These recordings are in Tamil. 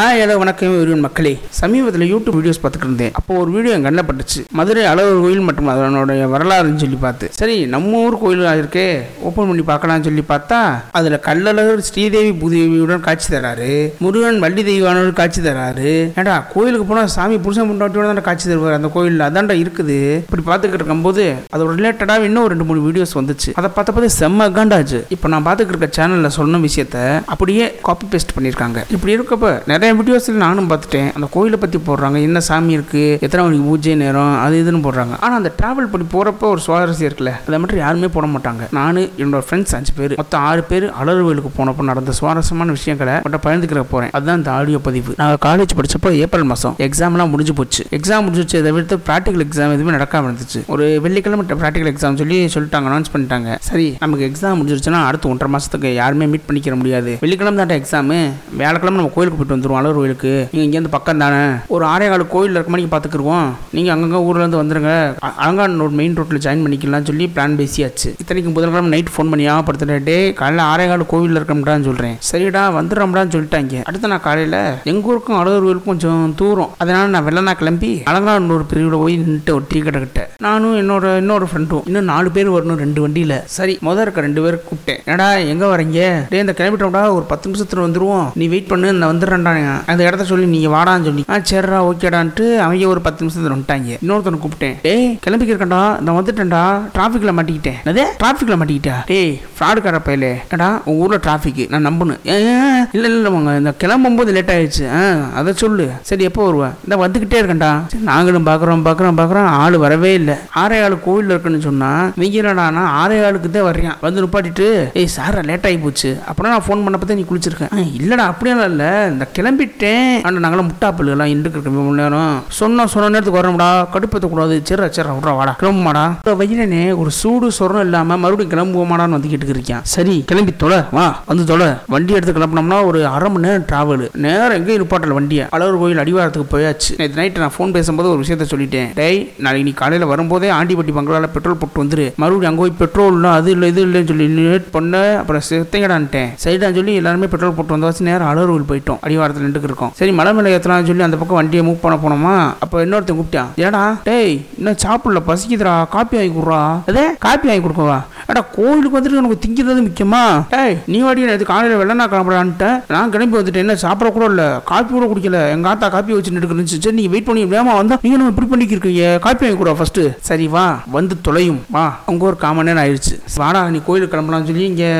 ஹாய் ஹலோ வணக்கம் விருவன் மக்களே. சமீபத்தில் யூடியூப் வீடியோஸ் பார்த்துட்டு இருந்தேன். அப்போ ஒரு வீடியோ என் கண்ணில் பட்டுச்சு. மதுரை அழகர் கோயில் மற்றும் அதனுடைய வரலாறுன்னு சொல்லி பார்த்து. சரி நம்ம ஊர் கோயில் இருக்கே. ஓப்பன் பண்ணி பார்க்கலாம்னு சொல்லி பார்த்தா அதில் கல்லழகர் ஸ்ரீதேவி பூதேவியுடன் காட்சி தராரு. முருகன் வள்ளி தெய்வானோடு காட்சி தராரு. ஏடா கோயிலுக்கு போனால் சாமி புருஷன் முன்னாட்டியோட தான் காட்சி தருவார் அந்த கோயிலில்? அதான்டா இருக்குது. இப்படி பார்த்துக்கிட்டு இருக்கும்போது அதோட ரிலேட்டடாக இன்னும் ரெண்டு மூணு வீடியோஸ் வந்துச்சு. அதை பார்த்த பார்த்து செம்ம காண்டாச்சு இப்போ நான் பார்த்துக்கிட்டு இருக்க சேனலில் சொன்ன விஷயத்த அப்படியே காப்பி பேஸ்ட் பண்ணியிருக்காங்க. இப்படி இருக்கப்ப நிறைய வீடியோஸில் நானும் பார்த்துட்டேன். அந்த கோயிலை பற்றி போடுறாங்க. என்ன சாமி இருக்குது எத்தனை மணிக்கு பூஜை நேரம்? அது இதுன்னு போடுறாங்க. ஆனால் அந்த ட்ராவல் பண்ணி போகிறப்ப ஒரு சுவாரஸ்யம் இருக்குல்ல. அதை மட்டும் யாருமே போட மாட்டாங்க. நான் என்னோட ஃப்ரெண்ட்ஸ் அஞ்சு பேர். மொத்தம் ஆறு பேர் அலர் கோயிலுக்கு போனப்போ நடந்த சுவாரஸ்யமான விஷயங்களை மட்டும் பயந்துக்கிற போகிறேன் அதுதான் இந்த ஆடியோ பதிவு. நாங்கள் காலேஜ் படிச்சப்போ ஏப்ரல் மாதம் எக்ஸாம்லாம் முடிஞ்சு போச்சு. எக்ஸாம் முடிஞ்சிச்சு. இதை விடுத்து ப்ராக்டிகல் எக்ஸாம் எதுவுமே நடக்காம இருந்துச்சு. ஒரு வெள்ளிக்கிழமை ப்ராக்டிகல் எக்ஸாம் சொல்லி சொல்லிட்டாங்க. அனௌன்ஸ் பண்ணிட்டாங்க. சரி நமக்கு எக்ஸாம் முடிஞ்சிருச்சுன்னா அடுத்து ஒன்றரை மாதத்துக்கு யாருமே மீட் பண்ணிக்கிற முடியாது. வெள்ளிக்கிழமை தான் எக்ஸாமு வேலைக்கிழமை நம்ம கோயிலுக்கு போயிட்டு வந்துருவோம். மலர் கோயிலுக்கு. நீங்கள் இங்கேருந்து பக்கம் தானே? ஒரு ஆரையாடு கோயிலில் கோயில் இருக்க மாதிரி பார்த்துக்குருவோம் நீங்கள் அங்கங்கே ஊர்லேருந்து வந்துருங்க. அ- மெயின் ரோட்டில் ஜாயின் பண்ணிக்கலாம்னு சொல்லி பிளான் பேசியாச்சு. இத்தனைக்கு புதன்கிழமை நைட் ஃபோன் பண்ணி ஞாபகப்படுத்துறேன் டே காலையில் ஆறே கோவிலில் இருக்கம்டான்னு சொல்கிறேன் சரிடா வந்துடுறோம்டான்னு சொல்லிட்டாங்க. அடுத்து நான் காலையில் எங்கள் ஊருக்கும் அழகர் கோயிலுக்கும் கொஞ்சம் தூரம். அதனால் நான் வெள்ளனா கிளம்பி அலங்காநல்லூர் பிரிவில் போய் நின்றுட்டு ஒரு டீ கடை கிட்ட. நானும் என்னோட இன்னொரு ஃப்ரெண்டும் இன்னும் நாலு பேர் வரணும் ரெண்டு வண்டியில். சரி முதல் இருக்க ரெண்டு பேர் கூப்பிட்டேன். என்னடா எங்கே வரீங்க டே இந்த கிளம்பிட்டோம்டா ஒரு பத்து நிமிஷத்துல வந்துருவோம். நீ வெயிட் பண்ணு நான் வந்துடுறேன்டா அந்த இடத்த சொல்லி நீங்கள் வாடான்னு சொல்லி. ஆ சரிடா ஓகேடான்ட்டு அவங்க ஒரு பத்து நிமிஷத்துல வந்துட்டாங்க. இன்னொருத்தனை கூப்பிட்டேன். டேய் கிளம்பிக்கிறக்கண்டா நான் வந்துட்டேன்டா. டிராஃபிக்கில் மாட்டிக்கிட்டேன். அதே டிராஃபிக்கில் மாட்டிக்கிட்டா? டேய் ஃப்ராடுக்கார பையலே. ஏடா உங்கள் ஊரில் டிராஃபிக் நான் நம்பணும் ஏன், இல்லை இல்லை வாங்க இந்த கிளம்பும்போது லேட் ஆயிடுச்சு. ஆ அதை சொல்லு. சரி எப்போ வருவேன் இந்த வந்துக்கிட்டே இருக்கேன்டா. சரி, நாங்களும் பார்க்குறோம் பார்க்குறோம் பார்க்குறோம் ஆள் வரவே இல்லை. ஆறே ஆள் கோவில் இருக்குன்னு சொன்னா நீங்கடா நான் ஆறே ஆளுக்கு தான் வர்றேன். வந்து நிப்பாட்டிட்டு ஏய் சார் லேட் ஆகி போச்சு. அப்புறம் நான் ஃபோன் பண்ணப்போ தான் நீ குளிச்சிருக்கேன் இல்லைடா இல்லடா அப்படியெல்லாம் இல்லை. இந்த கிளம்பிட்டேன். ஆனால் நாங்களாம் முட்டாப்பல்லுலாம் எல்லாம் இருக்கு இருக்க மணி நேரம். சொன்னா சொன்ன நேரத்துக்கு வரணும்டா கடுப்பேற்றக்கூடாது சரி சரி விட்றா வாடா. கிளம்புமாடா வயிறனே ஒரு சூடு சொரணம் இல்லாமல் மறுபடியும் கிளம்புவோமாடான்னு வந்து கேட்டுக்கிட்டு இருக்கேன் சரி கிளம்பி தொலை. வா வந்து தொலை. வண்டி எடுத்து கிளம்பினோம்னா ஒரு அரை மணி நேரம் டிராவல் நேரம் எங்கேயும் நிப்பாட்டல வண்டியை. அழகர் கோயில் அடிவாரத்துக்கு போயாச்சு. நேற்று நைட்டு நான் ஃபோன் பேசும்போது ஒரு விஷயத்த சொல்லிட்டேன். டேய் நாளைக்கு நீ காலையில் வரும்போதே ஆண்டிப்பட்டி பங்களால பெட்ரோல் போட்டு வந்துரு. மறுபடியும் அங்கே போய் பெட்ரோல் இல்லை அது இல்லை இது இல்லைன்னு சொல்லி லேட் பண்ண. அப்புறம் செத்தையடான்ட்டேன் சரிடான்னு சொல்லி எல்லாருமே பெட்ரோல் போட்டு வந்தாச்சு நேரம் அழகர் கோயில் போயிட்டோம். அடிவாரத்தில் நின்றுக்கு இருக்கோம் சரி மலை மேலே ஏற்றலாம்னு சொல்லி அந்த பக்கம் வண்டியை மூவ் பண்ண போனோமா? அப்போ இன்னொருத்தன் கூப்பிட்டான். ஏடா டேய் இன்னும் சாப்பிடல பசிக்குதுடா காப்பி வாங்கி கொடுறா. அதே காப்பி வாங்கி கொடுக்கவா? ஏடா கோயிலுக்கு வந்துட்டு எனக்கு திங்கிறது முக்கியமா? டேய் நீ வாடி நேற்று காலையில் வெள்ளனா கிளம்புறான்ட்டு நான் கிளம்பி வந்துட்டேன் என்ன சாப்பிட கூட இல்லை காப்பி கூட குடிக்கல. எங்க ஆத்தா காப்பி வச்சு இருந்துச்சு. சரி நீங்கள் வெயிட் பண்ணி வேமா வந்தா நீங்க நம்ம இப்படி பண்ணிக்கிருக்கீங்க? காப்பி வாங்கி கூட ஃபர்ஸ்ட் சரி வா. வந்து தொலையும். வா. அங்க ஒரு காமன் நேரம் ஆயிடுச்சு. வாடா நீ கோயிலுக்கு கிளம்பலாம்னு சொல்லி இங்கே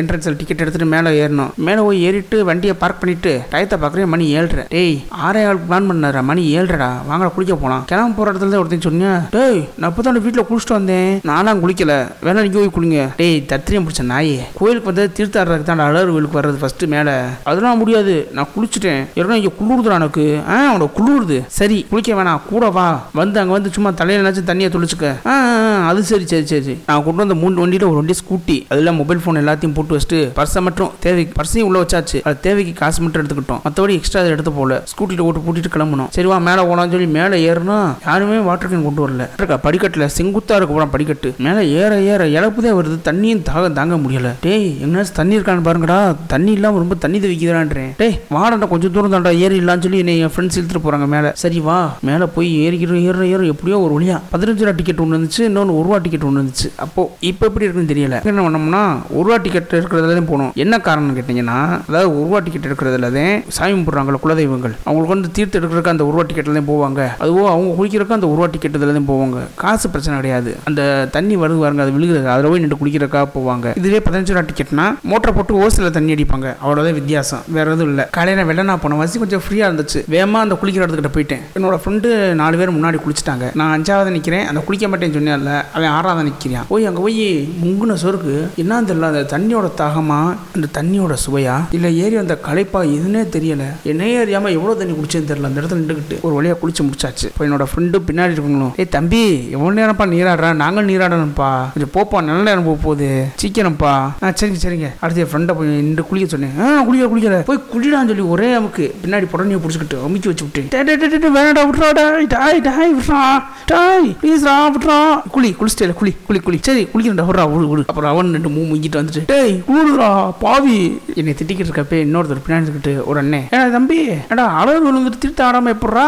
என்ட்ரன்ஸில் டிக்கெட் எடுத்துட்டு மேலே ஏறணும். மேலே போய் ஏறிட்டு வண்டியை பார்க் பண்ணிட்டு டயத்தை பார்க்குறேன் மணி ஏழ்ரை. டேய் ஆறே ஆளுக்கு பிளான் பண்ணாரா? மணி ஏழ்றடா வாங்கடா குளிக்க போகலாம் கிளம்ப போகிற இடத்துல தான் ஒருத்தன் சொன்னியா டேய் நான் இப்போ தான் வீட்டில் குளிச்சுட்டு வந்தேன். நானும் குளிக்கல. வேணா நீங்க போய் குளிங்க. டேய் தத்திரியம் பிடிச்ச நாயே. கோயிலுக்கு வந்து தீர்த்தாடுறதுக்கு தான் அழகர் கோயிலுக்கு வர்றது ஃபஸ்ட்டு மேலே. அதெல்லாம் முடியாது. நான் குளிச்சுட்டேன். ஏன்னா இங்கே குளிருதுடா எனக்கு ஆ அவனை குளிருது. சரி குளிக்க வேணாம். கூட வா. வந்து அங்கே வந்து சும்மா தலையில் நினச்சி தண்ணியை துளிச்சுக்க. ஆ ஆ, அது சரி சரி சரி. சரி நான் கொண்டு வந்த மூணு வண்டியில் ஒரு வண்டி ஸ்கூட்டி அதில் மொபைல் ஃபோன் எல்லாத்தையும் போட்டு வச்சுட்டு பர்ஸை மட்டும் தேவைக்கு பர்ஸையும் உள்ளே வச்சாச்சு. அது தேவைக்கு காசு மட்டும் எடுத்துக்கிட்டோம். மற்றபடி எக்ஸ்ட்ரா அதை எடுத்து போகல ஸ்கூட்டியில் ஓட்டு பூட்டிட்டு கிளம்பணும். சரி வா மேலே போகலாம்னு சொல்லி மேலே ஏறுனா யாருமே வாட்டர் கேன் கொண்டு வரல. இருக்கா படிக்கட்டில் செங்குத்தாக இருக்க போகிறான் படிக்கட்டு. மேலே ஏற ஏற இழப்புதே வருது. தண்ணியும் தாகம் தாங்க முடியலை. டேய் எங்கேயாச்சும் தண்ணி இருக்கான்னு பாருங்கடா. தண்ணி இல்லாமல் ரொம்ப தண்ணி தவிக்கிறான்றேன் டேய் வாடா கொஞ்சம் தூரம் தாண்டா ஏறி இல்லான்னு சொல்லி என்னை என் ஃப்ரெண்ட்ஸ் இழுத்துட்டு போகிறாங்க மேலே. சரி வா மேலே போய் ஏறிக்கிறோம் ஏற ஏற எப்படியோ ஒரு வழியா. பதினஞ்சு ரூபா டிக்கெட் ஒன்று இருந்துச்சு இன்னொன்று ஒரு ரூபா டிக்கெட் ஒன்று இருந்துச்சு. அப்போ இப்போ எப்படி இருக்குன்னு தெரியல. என்ன பண்ணோம்னா ஒரு ரூபா டிக்கெட் இருக்கிறதுல போனோம். என்ன காரணம் கேட்டிங்கன்னா அதாவது ஒரு ரூபா டிக்கெட் எடுக்கிறதுல தான் சாமி கும்பிட்றாங்களோ குலதெய்வங்கள். அவங்களுக்கு வந்து தீர்த்து எடுக்கிறதுக்கு அந்த உருவா ரூபா டிக்கெட்டில் போவாங்க. அதுவோ அவங்க குளிக்கிறதுக்கு அந்த உருவா ரூபா இதில் போவாங்க. காசு பிரச்சனை கிடையாது. அந்த தண்ணி வருது பாருங்க அது விழுகிறது அதில் போய் நின்று குளிக்கிறக்காக போவாங்க. இதுவே பதினஞ்சு ரூபா டிக்கெட்னா மோட்டரை போட்டு ஓசில் தண்ணி அடிப்பாங்க. அவ்வளோதான் வித்தியாசம். வேற எதுவும் இல்லை. காலையில் வெள்ளனா போன வசி கொஞ்சம் ஃப்ரீயாக இருந்துச்சு. வேகமாக அந்த குளிக்கிற இடத்துக்கிட்ட போயிட்டேன். என்னோட ஃப்ரெண்டு நாலு பேர் முன்னாடி குளிச்சிட்டாங்க. நான் அஞ்சாவது நிற்கிறேன் அந்த குளிக்க மாட்டேன்னு சொன்னேன்ல. அவன் ஆறாவது நிற்கிறான் போய் அங்கே போய் முங்குன சொருக்கு என்ன தெரியல. அந்த தண்ணியோட தாகமா அந்த தண்ணியோட சுவையா இல்லை ஏறி அந்த களைப்பா எதுனே தெரியல. என்னையே அறியாமல் எவ்வளோ தண்ணி குடிச்சேன்னு தெரியல. அந்த இடத்துல நின்றுக்கிட்டு ஒரு வழியாக குளிச்சு முடிச்சாச்சு. இப்போ என்னோட ஃப்ரெண்டு பின்னாடி இருக்கணும் ஏ தம்பி எவ்வளோ நேரம்ப்பா நீராடுறா? நாங்கள் நீராடணும்ப்பா. கொஞ்சம் போப்பா நல்ல நேரம் போக போகுது. சீக்கிரம்ப்பா. ஆ சரிங்க சரிங்க. அடுத்து என் ஃப்ரெண்டை போய் நின்று குளிக்க சொன்னேன். ஆ குளிக்க குளிக்கல போய் குளிடான்னு சொல்லி ஒரே அமுக்கு. பின்னாடி புடனையை பிடிச்சிக்கிட்டு அமுக்கி வச்சு விட்டு டே, வேணாடா விட்றா டாய் டாய் டாய் விட்றா. டாய் ப்ளீஸ்ரா விட்றா. குளி குளிச்சிட்டே குளி குளி குளி. சரி குளிக்கிறா விட்றா விடு விடு. அப்புறம் அவன் ரெண்டு மூணு முங்கிட்டு வந்துட்டு டேய் குளிரா பாவி. என்னை திட்டிக்கிட்டு இருக்கப்பே இன்னொருத்தர் பின்னாடி இருக்கிட்டு ஒரு அண்ணே ஏடா தம்பி ஏடா அளவு விழுந்துட்டு திருத்த ஆடாம எப்பட்றா?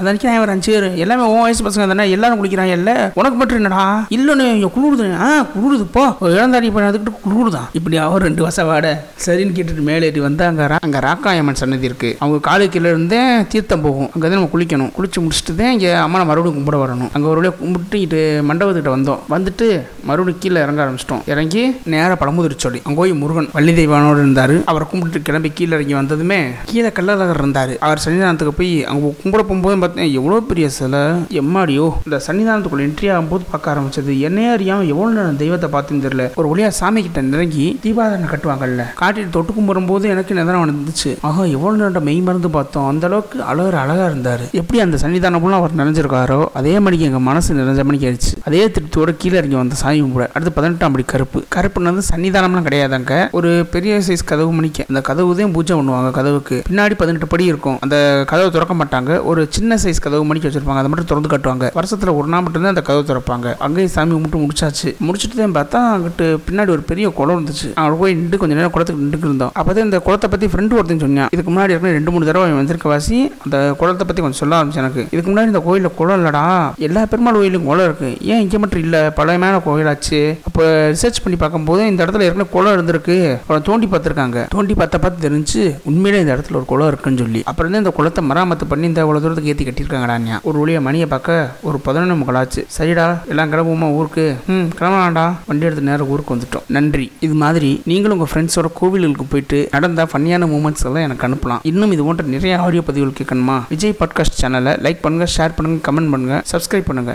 அதனைக்கு நான் ஒரு அஞ்சு பேர். எல்லாமே உன் வயசு பசங்க தானே எல்லாரும் குளிக்கிறாங்க இல்ல. உனக்கு மட்டும் என்னடா? இல்லைன்னு இங்கே குளிருது ஆ குளிருது இழந்தாடி பண்ண அதுக்கிட்டு குளிருதான் இப்படி அவர் ரெண்டு வருஷம் வாட. சரின்னு கேட்டுட்டு மேலேறி வந்து அங்க அங்கே அங்க ராக்காயம்மன் சன்னதி இருக்கு. அவங்க காலுக்கில இருந்தே தீர்த்தம் போகும். அங்கே தான் நம்ம குளிக்கணும். குளிச்சு முடிச்சுட்டு தான் இங்கே அம்மனை மறுபடியும் கும்பிட வரணும். அங்கே ஒரு வழியாக கும்பிட்டுக்கிட்டு மண்டபத்துக்கிட்ட வந்தோம். வந்துட்டு மறுபடியும் கீழே இறங்க ஆரம்பிச்சிட்டோம். இறங்கி நேராக பழமுதிர்ச்சோடி அங்கே போய் முருகன் வள்ளி தெய்வானோடு இருந்தார். அவரை கும்பிட்டு கிளம்பி கீழே இறங்கி வந்ததுமே கீழே கள்ளழகர் இருந்தார். அவர் சன்னிதானத்துக்கு போய் அங்கே கும்பிட போகும்போது பார்த்தேன் எவ்வளோ பெரிய சிலை? எம்மாடியோ? இந்த சன்னிதானத்துக்குள்ள என்ட்ரி ஆகும்போது பார்க்க ஆரம்பிச்சது. என்னையே அறியாமல் எவ்வளோ நேரம் தெய்வத்தை பார்த்துன்னு தெரியல. ஒரு வழியாக சாமி கிட்ட நெருங்கி தீபாதனை கட்டுவாங்கல்ல. காட்டில் தொட்டு கும்பிடும்போது எனக்கு நிதனம் வந்துச்சு. ஆஹா எவ்வளோ நேரம் மெய் மருந்து பார்த்தோம். அந்த அளவுக்கு அழகர் அழகாக இருந்தார். எப்படி அந்த சன்னிதானம்லாம் அவர் நிறைஞ்சிருக்காரோ அதே மணிக்கு எங்கள் மனசு நிறைஞ்ச மணிக்கு ஆயிடுச்சு. அதே திருப்தியோட கீழே இறங்கி வந்த சாமி கும்பிட. அடுத்து பதினெட்டாம் படி கருப்பு. கருப்புன்னு வந்து சன்னிதானம்லாம் கிடையாதாங்க. ஒரு பெரிய சைஸ் கதவு மணிக்கு. அந்த கதவு தான் பூஜை பண்ணுவாங்க. கதவுக்கு பின்னாடி பதினெட்டு படி இருக்கும். அந்த கதவை திறக்க மாட்டாங்க. ஒரு சின்ன சைஸ் கதவு மணிக்கு வச்சிருப்பாங்க. அதை மட்டும் திறந்து கட்டுவாங்க. வருஷத்துல ஒரு நாள் மட்டும்தான் அந்த கதவு திறப்பாங்க. அங்கேயும் சாமி கும்பிட்டு முடிச்சாச்சு. முடிச்சுட்டு தான் பார்த்தா அங்கிட்டு பின்னாடி ஒரு பெரிய குளம் இருந்துச்சு. அவங்க போய் நின்று கொஞ்ச நேரம் குளத்துக்கு நின்று இருந்தோம். அப்போ இந்த குளத்தை பத்தி ஃப்ரெண்டு ஒருத்தன் சொன்னான். இதுக்கு முன்னாடி ஏற்கனவே ரெண்டு மூணு தடவை வந்திருக்க வாசி அந்த குளத்தை பத்தி கொஞ்சம் சொல்ல ஆரம்பிச்சு எனக்கு. இதுக்கு முன்னாடி இந்த கோயிலில் குளம் இல்லடா. எல்லா பெருமாள் கோயிலும் குளம் இருக்கு. ஏன் இங்கே மட்டும் இல்லை? பழமையான கோயிலாச்சு அப்போ ரிசர்ச் பண்ணி பார்க்கும்போது இந்த இடத்துல ஏற்கனவே குளம் இருந்திருக்கு. அப்புறம் தோண்டி பார்த்துருக்காங்க. தோண்டி பார்த்த பார்த்து தெரிஞ்சு உண்மையிலே இந்த இடத்துல ஒரு குளம் இருக்குன்னு சொல்லி. அப்புறம் தான் இந்த குளத்தை மராமத்து பண்ணி இந்த இவ்வளோ தூரத்துக்கு ஏற்றி கட்டியிருக்காங்கடா ஒரு வழியாக மணியை பார்க்க ஒரு பதினொன்று முகலாச்சு சரிடா எல்லாம் கிளம்புமா ஊருக்கு? ம் கிளம்பலாம்டா. வண்டி எடுத்து நேரம் ஊருக்கு வந்துட்டோம். நன்றி. இது மாதிரி நீங்களும் உங்கள் ஃப்ரெண்ட்ஸோட கோவில்களுக்கு போயிட்டு நடந்த ஃபன்னியான மூமெண்ட்ஸ் எல்லாம் எனக்கு அனுப்பலாம். இன்னும் இது போன்ற நிறைய ஆடியோ பதிவுகள் கேட்கணுமா? விஜய் பாட்காஸ்ட் சேனலை லைக் பண்ணுங்க ஷேர் பண்ணுங்க கமெண்ட் பண்ணுங்க சப்ஸ்கிரைப் பண்ணுங்க.